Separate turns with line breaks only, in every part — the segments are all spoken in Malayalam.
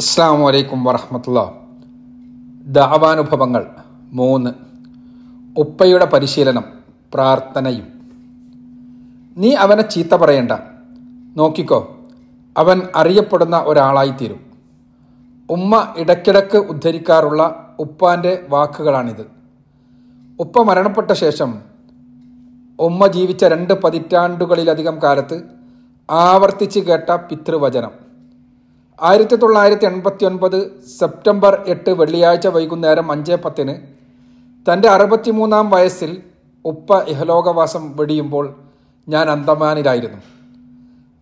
അസ്സാം വലൈക്കും വറഹമത്തുള്ള. ദാവാനുഭവങ്ങൾ മൂന്ന്. ഉപ്പയുടെ പരിശീലനം പ്രാർത്ഥനയും. നീ അവനെ ചീത്ത പറയണ്ട. നോക്കിക്കോ അവൻ അറിയപ്പെടുന്ന ഒരാളായിത്തീരും. ഉമ്മ ഇടയ്ക്കിടയ്ക്ക് ഉദ്ധരിക്കാറുള്ള ഉപ്പാന്റെ വാക്കുകളാണിത്. ഉപ്പ മരണപ്പെട്ട ശേഷം ഉമ്മ ജീവിച്ച രണ്ട് പതിറ്റാണ്ടുകളിലധികം കാലത്ത് ആവർത്തിച്ച് കേട്ട പിതൃവചനം. ആയിരത്തി തൊള്ളായിരത്തി എൺപത്തി ഒൻപത് സെപ്റ്റംബർ എട്ട് വെള്ളിയാഴ്ച വൈകുന്നേരം അഞ്ച് പത്തിന് തന്റെ അറുപത്തിമൂന്നാം വയസ്സിൽ ഉപ്പ ഇഹലോകവാസം വെടിയുമ്പോൾ ഞാൻ അന്തമാനിലായിരുന്നു.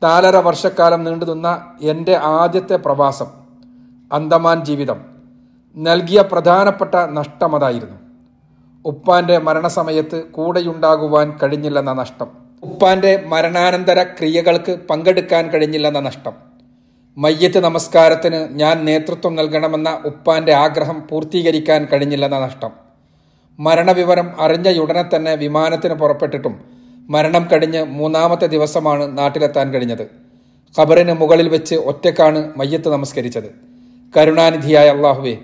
നാലര വർഷക്കാലം നീണ്ടുനിന്ന എന്റെ ആദ്യത്തെ പ്രവാസം അന്തമാൻ ജീവിതം നൽകിയ പ്രധാനപ്പെട്ട നഷ്ടമതായിരുന്നു ഉപ്പാന്റെ മരണസമയത്ത് കൂടെയുണ്ടാകുവാൻ കഴിഞ്ഞില്ലെന്ന നഷ്ടം. ഉപ്പാന്റെ മരണാനന്തര ക്രിയകൾക്ക് പങ്കെടുക്കാൻ കഴിഞ്ഞില്ലെന്ന നഷ്ടം. മയ്യത്ത് നമസ്കാരത്തിന് ഞാൻ നേതൃത്വം നൽകണമെന്ന ഉപ്പാന്റെ ആഗ്രഹം പൂർത്തീകരിക്കാൻ കഴിഞ്ഞില്ലെന്ന നഷ്ടം. മരണവിവരം അറിഞ്ഞ ഉടനെ തന്നെ വിമാനത്തിന് പുറപ്പെട്ടിട്ടും മരണം കഴിഞ്ഞ് മൂന്നാമത്തെ ദിവസമാണ് നാട്ടിലെത്താൻ കഴിഞ്ഞത്. ഖബറിന് മുകളിൽ വെച്ച് ഒറ്റക്കാണ് മയ്യത്ത് നമസ്കരിച്ചത്. കരുണാനിധിയായ അള്ളാഹുവെ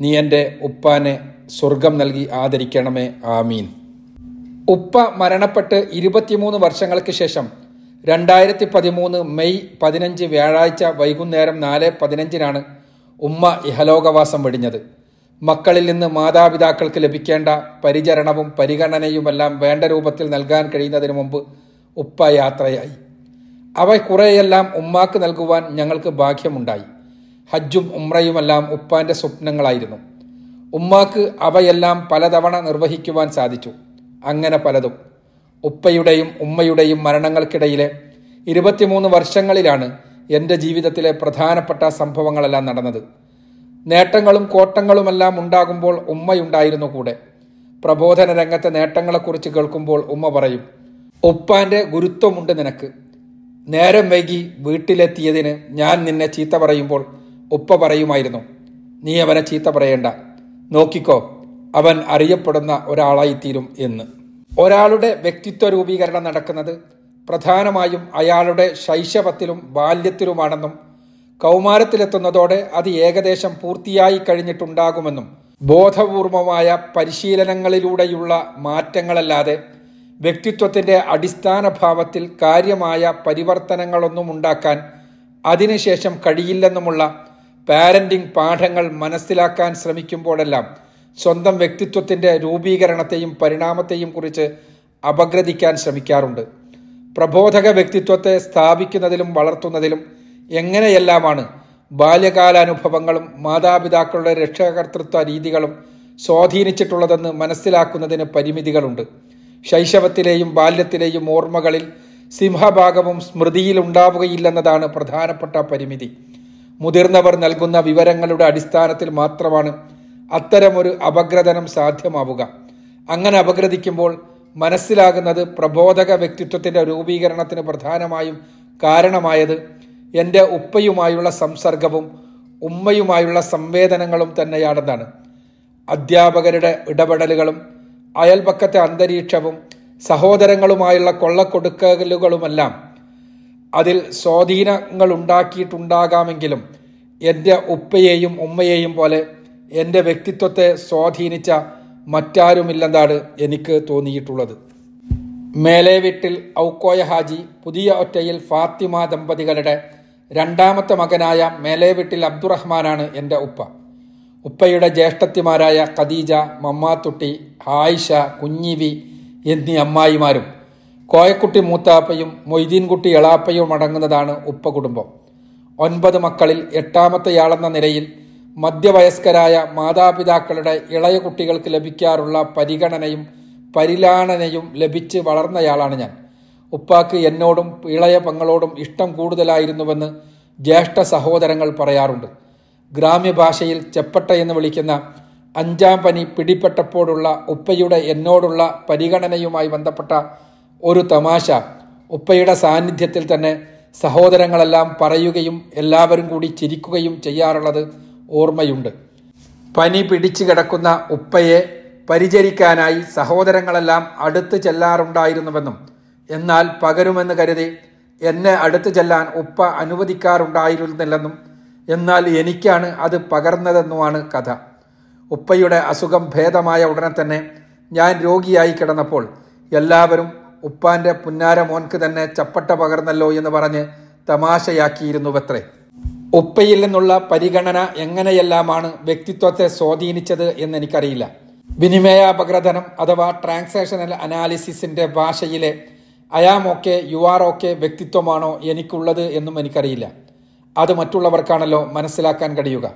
നീ എന്റെ ഉപ്പാനെ സ്വർഗം നൽകി ആദരിക്കണമേ. ആമീൻ. ഉപ്പ മരണപ്പെട്ട് ഇരുപത്തിമൂന്ന് വർഷങ്ങൾക്ക് ശേഷം രണ്ടായിരത്തി പതിമൂന്ന് മെയ് പതിനഞ്ച് വ്യാഴാഴ്ച വൈകുന്നേരം നാല് പതിനഞ്ചിനാണ് ഉമ്മ ഇഹലോകവാസം വെടിഞ്ഞത്. മക്കളിൽ നിന്ന് മാതാപിതാക്കൾക്ക് ലഭിക്കേണ്ട പരിചരണവും പരിഗണനയുമെല്ലാം വേണ്ട രൂപത്തിൽ നൽകാൻ കഴിയുന്നതിന് മുമ്പ് ഉപ്പ യാത്രയായി. അവ കുറേയെല്ലാം ഉമ്മാക്ക് നൽകുവാൻ ഞങ്ങൾക്ക് ഭാഗ്യമുണ്ടായി. ഹജ്ജും ഉമ്രയുമെല്ലാം ഉപ്പാന്റെ സ്വപ്നങ്ങളായിരുന്നു. ഉമ്മാക്ക് അവയെല്ലാം പലതവണ നിർവഹിക്കുവാൻ സാധിച്ചു. അങ്ങനെ പലതും. ഉപ്പയുടെയും ഉമ്മയുടെയും മരണങ്ങൾക്കിടയിലെ ഇരുപത്തിമൂന്ന് വർഷങ്ങളിലാണ് എന്റെ ജീവിതത്തിലെ പ്രധാനപ്പെട്ട സംഭവങ്ങളെല്ലാം നടന്നത്. നേട്ടങ്ങളും കോട്ടങ്ങളുമെല്ലാം ഉണ്ടാകുമ്പോൾ ഉമ്മയുണ്ടായിരുന്നു കൂടെ. പ്രബോധന രംഗത്തെ നേട്ടങ്ങളെക്കുറിച്ച് കേൾക്കുമ്പോൾ ഉമ്മ പറയും ഉപ്പാന്റെ ഗുരുത്വമുണ്ട് നിനക്ക്. നേരം വൈകി വീട്ടിലെത്തിയതിന് ഞാൻ നിന്നെ ചീത്ത പറയുമ്പോൾ ഉപ്പ പറയുമായിരുന്നു. നീ അവനെ ചീത്ത പറയേണ്ട. നോക്കിക്കോ അവൻ അറിയപ്പെടുന്ന ഒരാളായിത്തീരും എന്ന്. ഒരാളുടെ വ്യക്തിത്വ രൂപീകരണം നടക്കുന്നത് പ്രധാനമായും അയാളുടെ ശൈശവത്തിലും ബാല്യത്തിലുമാണെന്നും കൗമാരത്തിലെത്തുന്നതോടെ അത് ഏകദേശം പൂർത്തിയായി കഴിഞ്ഞിട്ടുണ്ടാകുമെന്നും ബോധപൂർവമായ പരിശീലനങ്ങളിലൂടെയുള്ള മാറ്റങ്ങളല്ലാതെ വ്യക്തിത്വത്തിന്റെ അടിസ്ഥാന ഭാവത്തിൽ കാര്യമായ പരിവർത്തനങ്ങളൊന്നും ഉണ്ടാക്കാൻ അതിനുശേഷം കഴിയില്ലെന്നുമുള്ള പാരന്റിംഗ് പാഠങ്ങൾ മനസ്സിലാക്കാൻ ശ്രമിക്കുമ്പോഴെല്ലാം സ്വന്തം വ്യക്തിത്വത്തിന്റെ രൂപീകരണത്തെയും പരിണാമത്തെയും കുറിച്ച് അപഗ്രഥിക്കാൻ ശ്രമിക്കാറുണ്ട്. പ്രബോധക വ്യക്തിത്വത്തെ സ്ഥാപിക്കുന്നതിലും വളർത്തുന്നതിലും എങ്ങനെയെല്ലാമാണ് ബാല്യകാലാനുഭവങ്ങളും മാതാപിതാക്കളുടെ രക്ഷാകർത്തൃത്വ രീതികളും സ്വാധീനിച്ചിട്ടുള്ളതെന്ന് മനസ്സിലാക്കുന്നതിന് പരിമിതികളുണ്ട്. ശൈശവത്തിലെയും ബാല്യത്തിലെയും ഓർമ്മകളിൽ സിംഹഭാഗവും സ്മൃതിയിൽ ഉണ്ടാവുകയില്ലെന്നതാണ് പ്രധാനപ്പെട്ട പരിമിതി. മുതിർന്നവർ നൽകുന്ന വിവരങ്ങളുടെ അടിസ്ഥാനത്തിൽ മാത്രമാണ് അത്തരമൊരു അപഗ്രഥനം സാധ്യമാവുക. അങ്ങനെ അപഗ്രഥിക്കുമ്പോൾ മനസ്സിലാകുന്നത് പ്രബോധക വ്യക്തിത്വത്തിന്റെ രൂപീകരണത്തിന് പ്രധാനമായും കാരണമായത് എന്റെ ഉപ്പയുമായുള്ള സംസർഗവും ഉമ്മയുമായുള്ള സംവേദനങ്ങളും തന്നെയാണെന്നാണ്. അധ്യാപകരുടെ ഇടപെടലുകളും അയൽപക്കത്തെ അന്തരീക്ഷവും സഹോദരങ്ങളുമായുള്ള കൊള്ളക്കൊടുക്കലുകളുമെല്ലാം അതിൽ സ്വാധീനങ്ങൾ ഉണ്ടാക്കിയിട്ടുണ്ടാകാമെങ്കിലും എന്റെ ഉപ്പയെയും ഉമ്മയെയും പോലെ എന്റെ വ്യക്തിത്വത്തെ സ്വാധീനിച്ച മറ്റാരുമില്ലെന്നാണ് എനിക്ക് തോന്നിയിട്ടുള്ളത്. മേലെ വീട്ടിൽ ഔക്കോയ ഹാജി പുതിയ ഒറ്റയിൽ ഫാത്തിമ ദമ്പതികളുടെ രണ്ടാമത്തെ മകനായ മേലെ വീട്ടിൽ അബ്ദുറഹ്മാനാണ് എന്റെ ഉപ്പ. ഉപ്പയുടെ ജ്യേഷ്ഠത്തിമാരായ ഖദീജ മമ്മാത്തുട്ടി ആയിഷ കുഞ്ഞിവി എന്നീ അമ്മായിമാരും കോയക്കുട്ടി മൂത്താപ്പയും മൊയ്തീൻകുട്ടി എളാപ്പയും അടങ്ങുന്നതാണ് ഉപ്പ കുടുംബം. ഒൻപത് മക്കളിൽ എട്ടാമത്തെയാളെന്ന നിലയിൽ മധ്യവയസ്കരായ മാതാപിതാക്കളുടെ ഇളയ കുട്ടികൾക്ക് ലഭിക്കാറുള്ള പരിഗണനയും പരിലാണനയും ലഭിച്ച് വളർന്നയാളാണ് ഞാൻ. ഉപ്പാക്ക് എന്നോടും ഇളയ പങ്ങളോടും ഇഷ്ടം കൂടുതലായിരുന്നുവെന്ന് ജ്യേഷ്ഠ സഹോദരങ്ങൾ പറയാറുണ്ട്. ഗ്രാമ്യഭാഷയിൽ ചെപ്പട്ട എന്ന് വിളിക്കുന്ന അഞ്ചാം പനി പിടിപ്പെട്ടപ്പോഴുള്ള ഉപ്പയുടെ എന്നോടുള്ള പരിഗണനയുമായി ബന്ധപ്പെട്ട ഒരു തമാശ ഉപ്പയുടെ സാന്നിധ്യത്തിൽ തന്നെ സഹോദരങ്ങളെല്ലാം പറയുകയും എല്ലാവരും കൂടി ചിരിക്കുകയും ചെയ്യാറുള്ളത് ഓർമ്മയുണ്ട്. പനി പിടിച്ചു കിടക്കുന്ന ഉപ്പയെ പരിചരിക്കാനായി സഹോദരങ്ങളെല്ലാം അടുത്ത് ചെല്ലാറുണ്ടായിരുന്നുവെന്നും എന്നാൽ പകരുമെന്ന് കരുതി എന്നെ അടുത്ത് ചെല്ലാൻ ഉപ്പ അനുവദിക്കാറുണ്ടായിരുന്നില്ലെന്നും എന്നാൽ എനിക്കാണ് അത് പകർന്നതെന്നുമാണ് കഥ. ഉപ്പയുടെ അസുഖം ഭേദമായ ഉടനെ തന്നെ ഞാൻ രോഗിയായി കിടന്നപ്പോൾ എല്ലാവരും ഉപ്പാന്റെ പുന്നാര മോൻക്ക് തന്നെ ചപ്പട്ട പകർന്നല്ലോ എന്ന് പറഞ്ഞ് തമാശയാക്കിയിരുന്നുവത്രേ. ഉപ്പയിൽ നിന്നുള്ള പരിഗണന എങ്ങനെയെല്ലാമാണ് വ്യക്തിത്വത്തെ സ്വാധീനിച്ചത് എന്ന് എനിക്കറിയില്ല വിനിമയാപഗ്രഥനം അഥവാ ട്രാൻസാക്ഷണൽ അനാലിസിസിന്റെ ഭാഷയിലെ അയാം യു ആർ ഓക്കെ വ്യക്തിത്വമാണോ എനിക്കുള്ളത് എന്നും എനിക്കറിയില്ല. അത് മറ്റുള്ളവർക്കാണല്ലോ മനസ്സിലാക്കാൻ കഴിയുക.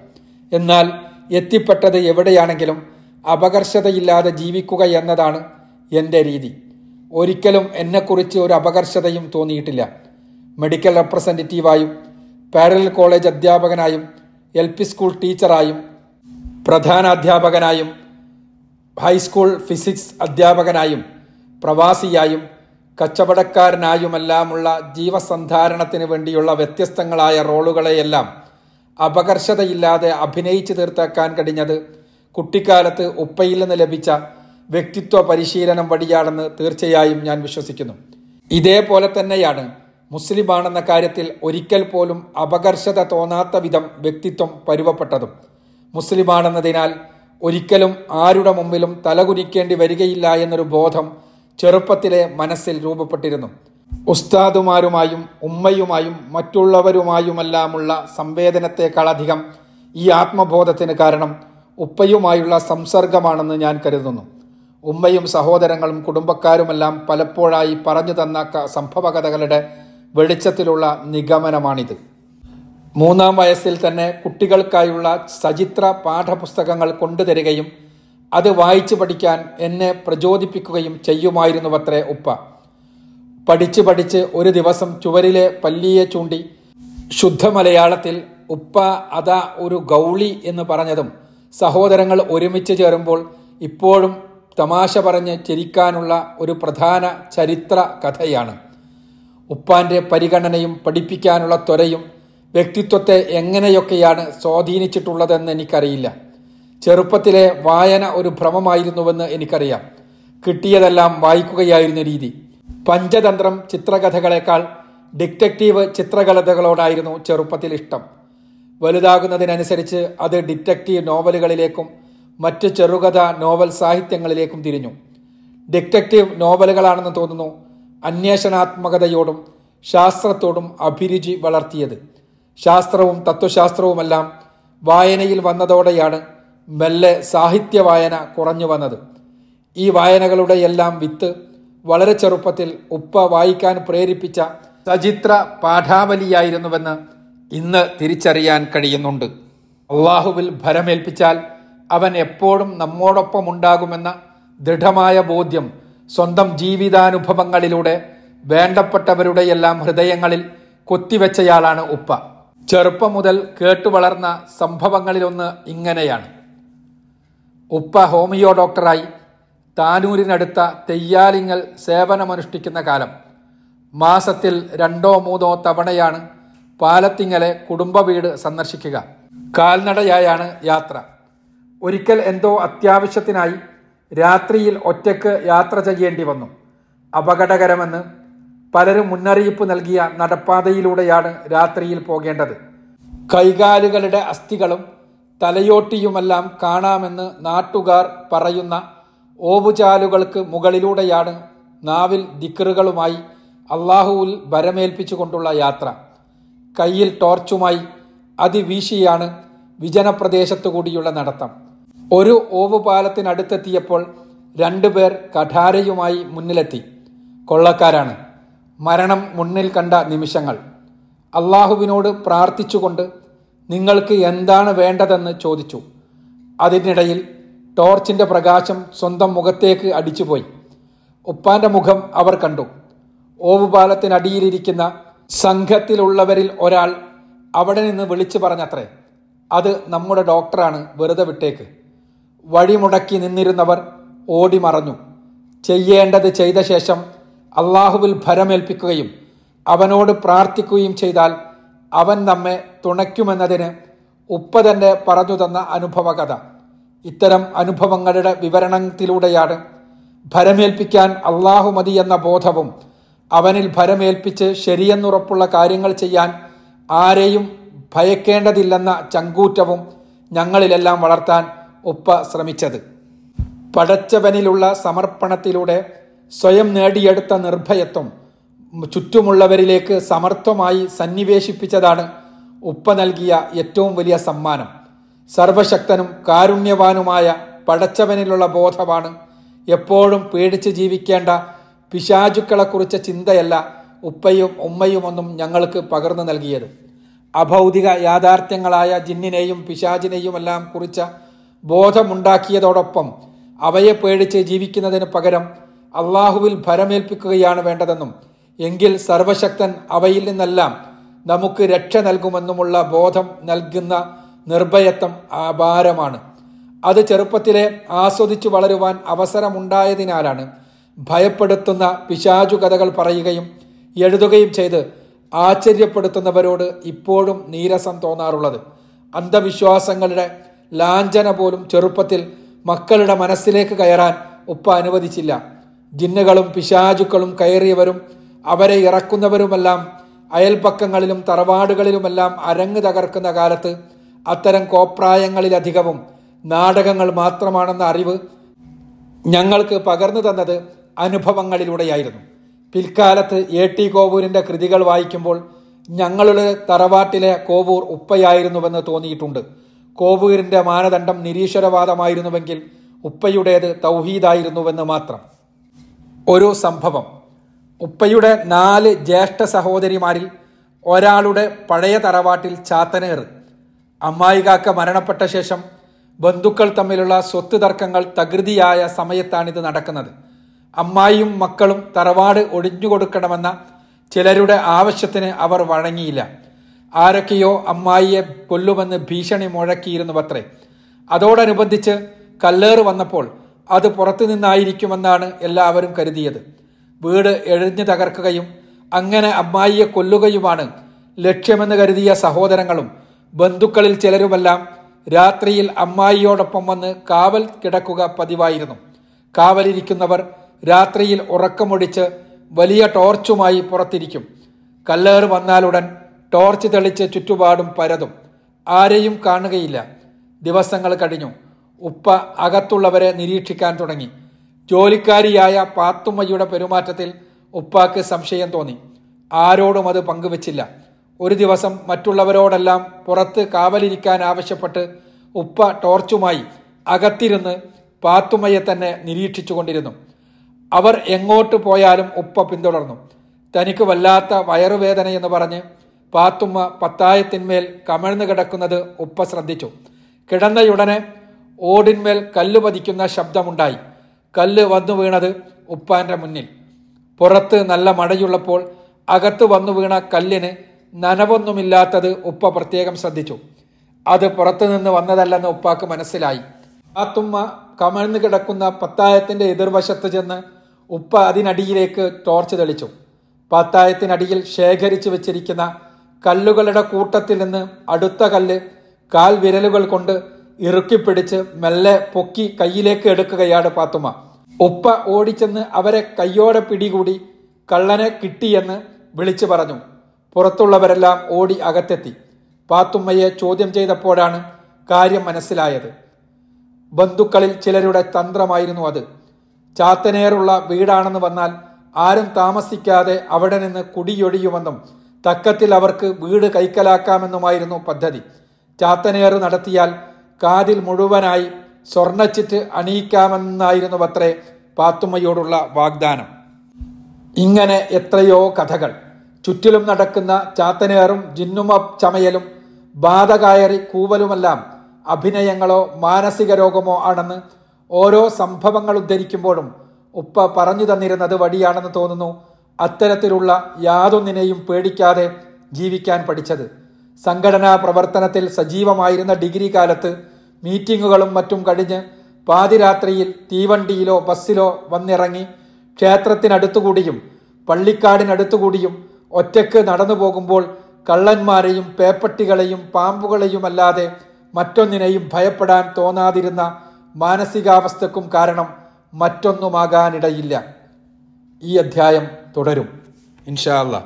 എന്നാൽ എത്തിപ്പെട്ടത് എവിടെയാണെങ്കിലും അപകർഷതയില്ലാതെ ജീവിക്കുക എന്നതാണ് എന്റെ രീതി. ഒരിക്കലും എന്നെക്കുറിച്ച് ഒരു അപകർഷതയും തോന്നിയിട്ടില്ല. മെഡിക്കൽ റെപ്രസെന്റേറ്റീവായും പാരലൽ കോളേജ് അധ്യാപകനായും എൽ പി സ്കൂൾ ടീച്ചറായും പ്രധാനാധ്യാപകനായും ഹൈസ്കൂൾ ഫിസിക്സ് അധ്യാപകനായും പ്രവാസിയായും കച്ചവടക്കാരനായുമെല്ലാമുള്ള ജീവസന്ധാരണത്തിന് വേണ്ടിയുള്ള വ്യത്യസ്തങ്ങളായ റോളുകളെയെല്ലാം അപകർഷതയില്ലാതെ അഭിനയിച്ചു തീർത്താക്കാൻ കഴിഞ്ഞത് കുട്ടിക്കാലത്ത് ഉപ്പയിൽ നിന്ന് ലഭിച്ച വ്യക്തിത്വ പരിശീലനം വഴിയാണെന്ന് തീർച്ചയായും ഞാൻ വിശ്വസിക്കുന്നു. ഇതേപോലെ തന്നെയാണ് മുസ്ലിമാണെന്ന കാര്യത്തിൽ ഒരിക്കൽ പോലും അപകർഷത തോന്നാത്ത വിധം വ്യക്തിത്വം പരുവപ്പെട്ടതും. മുസ്ലിമാണെന്നതിനാൽ ഒരിക്കലും ആരുടെ മുമ്പിലും തലകുനിക്കേണ്ടി വരികയില്ല എന്നൊരു ബോധം ചെറുപ്പത്തിലെ മനസ്സിൽ രൂപപ്പെട്ടിരുന്നു. ഉസ്താദുമാരുമായും ഉമ്മയുമായും മറ്റുള്ളവരുമായുമെല്ലാമുള്ള സംവേദനത്തെക്കാളധികം ഈ ആത്മബോധത്തിന് കാരണം ഉപ്പയുമായുള്ള സംസർഗമാണെന്ന് ഞാൻ കരുതുന്നു. ഉമ്മയും സഹോദരങ്ങളും കുടുംബക്കാരുമെല്ലാം പലപ്പോഴായി പറഞ്ഞു തന്ന സംഭവകഥകളുടെ വെളിച്ചത്തിലുള്ള നിഗമനമാണിത്. മൂന്നാം വയസ്സിൽ തന്നെ കുട്ടികൾക്കായുള്ള സചിത്ര പാഠപുസ്തകങ്ങൾ കൊണ്ടുതരികയും അത് വായിച്ചു പഠിക്കാൻ എന്നെ പ്രചോദിപ്പിക്കുകയും ചെയ്യുമായിരുന്നുവത്രേ ഉപ്പ. പഠിച്ച് പഠിച്ച് ഒരു ദിവസം ചുവരിലെ പല്ലിയെ ചൂണ്ടി ശുദ്ധ മലയാളത്തിൽ ഉപ്പ അതാ ഒരു ഗൗളി എന്ന് പറഞ്ഞതും സഹോദരങ്ങൾ ഒരുമിച്ച് ചേരുമ്പോൾ ഇപ്പോഴും തമാശ പറഞ്ഞ് ചിരിക്കാനുള്ള ഒരു പ്രധാന ചരിത്ര കഥയാണ്. ഉപ്പാന്റെ പരിഗണനയും പഠിപ്പിക്കാനുള്ള ത്വരയും വ്യക്തിത്വത്തെ എങ്ങനെയൊക്കെയാണ് സ്വാധീനിച്ചിട്ടുള്ളതെന്ന് എനിക്കറിയില്ല. ചെറുപ്പത്തിലെ വായന ഒരു ഭ്രമമായിരുന്നുവെന്ന് എനിക്കറിയാം. കിട്ടിയതെല്ലാം വായിക്കുകയായിരുന്ന രീതി. പഞ്ചതന്ത്രം ചിത്രകഥകളെക്കാൾ ഡിറ്റക്റ്റീവ് ചിത്രകഥകളോടായിരുന്നു ചെറുപ്പത്തിൽ ഇഷ്ടം. വലുതാകുന്നതിനനുസരിച്ച് അത് ഡിറ്റക്റ്റീവ് നോവലുകളിലേക്കും മറ്റ് ചെറുകഥ നോവൽ സാഹിത്യങ്ങളിലേക്കും തിരിഞ്ഞു. ഡിറ്റക്റ്റീവ് നോവലുകളാണെന്ന് തോന്നുന്നു അന്വേഷണാത്മകതയോടും ശാസ്ത്രത്തോടും അഭിരുചി വളർത്തിയത്. ശാസ്ത്രവും തത്വശാസ്ത്രവുമെല്ലാം വായനയിൽ വന്നതോടെയാണ് മെല്ലെ സാഹിത്യ വായന കുറഞ്ഞു വന്നത്. ഈ വായനകളുടെ എല്ലാം വിത്ത് വളരെ ചെറുപ്പത്തിൽ ഉപ്പ വായിക്കാൻ പ്രേരിപ്പിച്ച സചിത്ര പാഠാവലിയായിരുന്നുവെന്ന് ഇന്ന് തിരിച്ചറിയാൻ കഴിയുന്നുണ്ട്. അള്ളാഹുവിൽ ഭരമേൽപ്പിച്ചാൽ അവൻ എപ്പോഴും നമ്മോടൊപ്പം ഉണ്ടാകുമെന്ന ദൃഢമായ ബോധ്യം സ്വന്തം ജീവിതാനുഭവങ്ങളിലൂടെ വേണ്ടപ്പെട്ടവരുടെയെല്ലാം ഹൃദയങ്ങളിൽ കൊത്തിവെച്ചയാളാണ് ഉപ്പ. ചെറുപ്പം മുതൽ കേട്ടുവളർന്ന സംഭവങ്ങളിലൊന്ന് ഇങ്ങനെയാണ്. ഉപ്പ ഹോമിയോ ഡോക്ടറായി താനൂരിനടുത്ത തെയ്യാലിങ്ങൽ സേവനമനുഷ്ഠിക്കുന്ന കാലം. മാസത്തിൽ രണ്ടോ മൂന്നോ തവണയാണ് പാലത്തിങ്ങലെ കുടുംബ വീട് സന്ദർശിക്കുക. കാൽനടയായാണ് യാത്ര. ഒരിക്കൽ എന്തോ അത്യാവശ്യത്തിനായി രാത്രിയിൽ ഒറ്റയ്ക്ക് യാത്ര ചെയ്യേണ്ടി വന്നു. അപകടകരമെന്ന് പലരും മുന്നറിയിപ്പ് നൽകിയ നടപ്പാതയിലൂടെയാണ് രാത്രിയിൽ പോകേണ്ടത്. കൈകാലുകളുടെ അസ്ഥികളും തലയോട്ടിയുമെല്ലാം കാണാമെന്ന് നാട്ടുകാർ പറയുന്ന ഓവുചാലുകൾക്ക് മുകളിലൂടെയാണ് നാവിൽ ദിക്കറുകളുമായി അള്ളാഹുവിൽ ഭരമേൽപ്പിച്ചുകൊണ്ടുള്ള യാത്ര. കയ്യിൽ ടോർച്ചുമായി അതിവീശിയാണ് വിജനപ്രദേശത്തു കൂടിയുള്ള നടത്തം. ഒരു ഓവുപാലത്തിനടുത്തെത്തിയപ്പോൾ രണ്ടുപേർ കഠാരയുമായി മുന്നിലെത്തി. കൊള്ളക്കാരാണ്. മരണം മുന്നിൽ കണ്ട നിമിഷങ്ങൾ. അള്ളാഹുവിനോട് പ്രാർത്ഥിച്ചുകൊണ്ട് നിങ്ങൾക്ക് എന്താണ് വേണ്ടതെന്ന് ചോദിച്ചു. അതിനിടയിൽ ടോർച്ചിന്റെ പ്രകാശം സ്വന്തം മുഖത്തേക്ക് അടിച്ചുപോയി. ഉപ്പാന്റെ മുഖം അവർ കണ്ടു. ഓവുപാലത്തിനടിയിലിരിക്കുന്ന സംഘത്തിലുള്ളവരിൽ ഒരാൾ അവിടെ നിന്ന് വിളിച്ചു പറഞ്ഞത്രേ അത് നമ്മുടെ ഡോക്ടറാണ് വെറുതെ വിട്ടേക്ക്. വഴിമുടക്കി നിന്നിരുന്നവർ ഓടി മറഞ്ഞു ചെയ്യേണ്ടത് ചെയ്ത ശേഷം അള്ളാഹുവിൽ ഭരമേൽപ്പിക്കുകയും അവനോട് പ്രാർത്ഥിക്കുകയും ചെയ്താൽ അവൻ നമ്മെ തുണയ്ക്കുമെന്നതിന് ഉപ്പ തന്നെ പറഞ്ഞു തന്ന അനുഭവകഥ. ഇത്തരം അനുഭവങ്ങളുടെ വിവരണത്തിലൂടെയാണ് ഭരമേൽപ്പിക്കാൻ അള്ളാഹു മതി എന്ന ബോധവും അവനിൽ ഭരമേൽപ്പിച്ച് ശരിയെന്നുറപ്പുള്ള കാര്യങ്ങൾ ചെയ്യാൻ ആരെയും ഭയക്കേണ്ടതില്ലെന്ന ചങ്കൂറ്റവും ഞങ്ങളിലെല്ലാം വളർത്താൻ ഉപ്പ ശ്രമിച്ചത്. പടച്ചവനിലുള്ള സമർപ്പണത്തിലൂടെ സ്വയം നേടിയെടുത്ത നിർഭയത്വം ചുറ്റുമുള്ളവരിലേക്ക് സമർത്ഥമായി സന്നിവേശിപ്പിച്ചതാണ് ഉപ്പ നൽകിയ ഏറ്റവും വലിയ സമ്മാനം. സർവശക്തനും കാരുണ്യവാനുമായ പടച്ചവനിലുള്ള ബോധമാണ് എപ്പോഴും പേടിച്ച് ജീവിക്കേണ്ട പിശാചുക്കളെക്കുറിച്ച ചിന്തയല്ല ഉപ്പയും ഉമ്മയും ഒന്നും ഞങ്ങൾക്ക് പകർന്നു നൽകിയത്. അഭൗതിക യാഥാർത്ഥ്യങ്ങളായ ജിന്നിനെയും പിശാചിനെയുമെല്ലാം കുറിച്ച ബോധമുണ്ടാക്കിയതോടൊപ്പം അവയെ പേടിച്ച് ജീവിക്കുന്നതിന് പകരം അള്ളാഹുവിൽ ഭരമേൽപ്പിക്കുകയാണ് വേണ്ടതെന്നും എങ്കിൽ സർവശക്തൻ അവയിൽ നിന്നെല്ലാം നമുക്ക് രക്ഷ നൽകുമെന്നുമുള്ള ബോധം നൽകുന്ന നിർഭയത്വം അപാരമാണ്. അത് ചെറുപ്പത്തിലെ ആസ്വദിച്ചു വളരുവാൻ അവസരമുണ്ടായതിനാലാണ് ഭയപ്പെടുത്തുന്ന പിശാചു കഥകൾ പറയുകയും എഴുതുകയും ചെയ്ത് ആശ്ചര്യപ്പെടുത്തുന്നവരോട് ഇപ്പോഴും നീരസം തോന്നാറുള്ളത്. അന്ധവിശ്വാസങ്ങളുടെ ലാഞ്ചന പോലും ചെറുപ്പത്തിൽ മക്കളുടെ മനസ്സിലേക്ക് കയറാൻ ഉപ്പ അനുവദിച്ചില്ല. ജിന്നുകളും പിശാചുക്കളും കയറിയവരും അവരെ ഇറക്കുന്നവരുമെല്ലാം അയൽപ്പക്കങ്ങളിലും തറവാടുകളിലുമെല്ലാം അരങ്ങ് തകർക്കുന്ന കാലത്ത് അത്തരം കോപ്രായങ്ങളിലധികവും നാടകങ്ങൾ മാത്രമാണെന്ന അറിവ് ഞങ്ങൾക്ക് പകർന്നു തന്നത് അനുഭവങ്ങളിലൂടെയായിരുന്നു. പിൽക്കാലത്ത് എ ടി കോവൂരിന്റെ കൃതികൾ വായിക്കുമ്പോൾ ഞങ്ങളുടെ തറവാട്ടിലെ കോവൂർ ഉപ്പയായിരുന്നുവെന്ന് തോന്നിയിട്ടുണ്ട്. കോവൂരിന്റെ മാനദണ്ഡം നിരീശ്വരവാദമായിരുന്നുവെങ്കിൽ ഉപ്പയുടേത് തൗഹീദായിരുന്നുവെന്ന് മാത്രം. ഒരു സംഭവം. ഉപ്പയുടെ നാല് ജ്യേഷ്ഠ സഹോദരിമാരിൽ ഒരാളുടെ പഴയ തറവാട്ടിൽ ചാത്തനേർ അമ്മായികാക്ക മരണപ്പെട്ട ശേഷം ബന്ധുക്കൾ തമ്മിലുള്ള സ്വത്ത് തർക്കങ്ങൾ തകൃതിയായ സമയത്താണിത് നടക്കുന്നത്. അമ്മായിയും മക്കളും തറവാട് ഒഴിഞ്ഞുകൊടുക്കണമെന്ന ചിലരുടെ ആവശ്യത്തിന് അവർ വഴങ്ങിയില്ല. ആരൊക്കെയോ അമ്മായിയെ കൊല്ലുമെന്ന് ഭീഷണി മുഴക്കിയിരുന്നുവത്രേ. അതോടനുബന്ധിച്ച് കല്ലേറ് വന്നപ്പോൾ അത് പുറത്തുനിന്നായിരിക്കുമെന്നാണ് എല്ലാവരും കരുതിയത്. വീട് എഴിഞ്ഞു തകർക്കുകയും അങ്ങനെ അമ്മായിയെ കൊല്ലുകയുമാണ് ലക്ഷ്യമെന്ന് കരുതിയ സഹോദരങ്ങളും ബന്ധുക്കളിൽ ചിലരുമെല്ലാം രാത്രിയിൽ അമ്മായിയോടൊപ്പം വന്ന് കാവൽ കിടക്കുക പതിവായിരുന്നു. കാവലിരിക്കുന്നവർ രാത്രിയിൽ ഉറക്കമൊടിച്ച് വലിയ ടോർച്ചുമായി പുറത്തിരിക്കും. കല്ലേറ് വന്നാലുടൻ ടോർച്ച് തെളിച്ച് ചുറ്റുപാടും പരതും. ആരെയും കാണുകയില്ല. ദിവസങ്ങൾ കഴിഞ്ഞു. ഉപ്പ അകത്തുള്ളവരെ നിരീക്ഷിക്കാൻ തുടങ്ങി. ജോലിക്കാരിയായ പാത്തുമ്മയുടെ പെരുമാറ്റത്തിൽ ഉപ്പാക്ക് സംശയം തോന്നി. ആരോടും അത് പങ്കുവച്ചില്ല. ഒരു ദിവസം മറ്റുള്ളവരോടെല്ലാം പുറത്ത് കാവലിരിക്കാൻ ആവശ്യപ്പെട്ട് ഉപ്പ ടോർച്ചുമായി അകത്തിരുന്ന് പാത്തുമ്മയെ തന്നെ നിരീക്ഷിച്ചുകൊണ്ടിരുന്നു. അവർ എങ്ങോട്ട് പോയാലും ഉപ്പ പിന്തുടർന്നു. തനിക്ക് വല്ലാത്ത വയറുവേദനയെന്ന് പറഞ്ഞ് പാത്തുമ്മ പത്തായത്തിന്മേൽ കമഴ്ന്നു കിടക്കുന്നത് ഉപ്പ ശ്രദ്ധിച്ചു. കിടന്നയുടനെ ഓടിന്മേൽ കല്ല് പതിക്കുന്ന ശബ്ദമുണ്ടായി. കല്ല് വന്നു വീണത് ഉപ്പാന്റെ മുന്നിൽ. പുറത്ത് നല്ല മഴയുള്ളപ്പോൾ അകത്ത് വന്നു വീണ കല്ലിന് നനവൊന്നുമില്ലാത്തത് ഉപ്പ പ്രത്യേകം ശ്രദ്ധിച്ചു. അത് പുറത്തുനിന്ന് വന്നതല്ലെന്ന് ഉപ്പാക്ക് മനസ്സിലായി. പാത്തുമ്മ കമഴ്ന്നു കിടക്കുന്ന പത്തായത്തിന്റെ എതിർവശത്ത് ചെന്ന് ഉപ്പ അതിനടിയിലേക്ക് ടോർച്ച് തെളിച്ചു. പത്തായത്തിനടിയിൽ ശേഖരിച്ചു വെച്ചിരിക്കുന്ന കല്ലുകളുടെ കൂട്ടത്തിൽ നിന്ന് അടുത്ത കല്ല് കാൽ വിരലുകൾ കൊണ്ട് ഇറുക്കിപ്പിടിച്ച് മെല്ലെ പൊക്കി കയ്യിലേക്ക് എടുക്കുകയാണ് പാത്തുമ്മ ഉപ്പ ഓടിച്ചെന്ന് അവരെ കയ്യോടെ പിടികൂടി കള്ളനെ കിട്ടിയെന്ന് വിളിച്ചു പറഞ്ഞു. പുറത്തുള്ളവരെല്ലാം ഓടി അകത്തെത്തി. പാത്തുമ്മയെ ചോദ്യം ചെയ്തപ്പോഴാണ് കാര്യം മനസ്സിലായത്. ബന്ധുക്കളിൽ ചിലരുടെ തന്ത്രമായിരുന്നു അത്. ചാത്തനേറുള്ള വീടാണെന്ന് വന്നാൽ ആരും താമസിക്കാതെ അവിടെ നിന്ന് കുടിയൊഴിയുമെന്നും തക്കത്തിൽ അവർക്ക് വീട് കൈക്കലാക്കാമെന്നുമായിരുന്നു പദ്ധതി. ചാത്തനേറ് നടത്തിയാൽ കാതിൽ മുഴുവനായി സ്വർണച്ചിറ്റ് അണിയിക്കാമെന്നായിരുന്നു അത്രേ പാത്തുമ്മയോടുള്ള വാഗ്ദാനം. ഇങ്ങനെ എത്രയോ കഥകൾ. ചുറ്റിലും നടക്കുന്ന ചാത്തനേറും ജിന്നുമ ചമയലും ബാധ കയറി കൂവലുമെല്ലാം അഭിനയങ്ങളോ മാനസിക രോഗമോ ആണെന്ന് ഓരോ സംഭവങ്ങൾ ഉദ്ധരിക്കുമ്പോഴും ഉപ്പ പറഞ്ഞു തന്നിരുന്നത് വഴിയാണെന്ന് തോന്നുന്നു അത്തരത്തിലുള്ള യാതൊന്നിനെയും പേടിക്കാതെ ജീവിക്കാൻ പഠിച്ചത്. സംഘടനാ പ്രവർത്തനത്തിൽ സജീവമായിരുന്ന ഡിഗ്രി കാലത്ത് മീറ്റിങ്ങുകളും മറ്റും കഴിഞ്ഞ് പാതിരാത്രിയിൽ തീവണ്ടിയിലോ ബസ്സിലോ വന്നിറങ്ങി ക്ഷേത്രത്തിനടുത്തുകൂടിയും പള്ളിക്കാടിനടുത്തുകൂടിയും ഒറ്റയ്ക്ക് നടന്നു പോകുമ്പോൾ കള്ളന്മാരെയും പേപ്പട്ടികളെയും പാമ്പുകളെയുമല്ലാതെ മറ്റൊന്നിനെയും ഭയപ്പെടാൻ തോന്നാതിരുന്ന മാനസികാവസ്ഥക്കും കാരണം മറ്റൊന്നുമാകാനിടയില്ല. ഈ അധ്യായം തുടരും. ഇൻഷാ അല്ലാ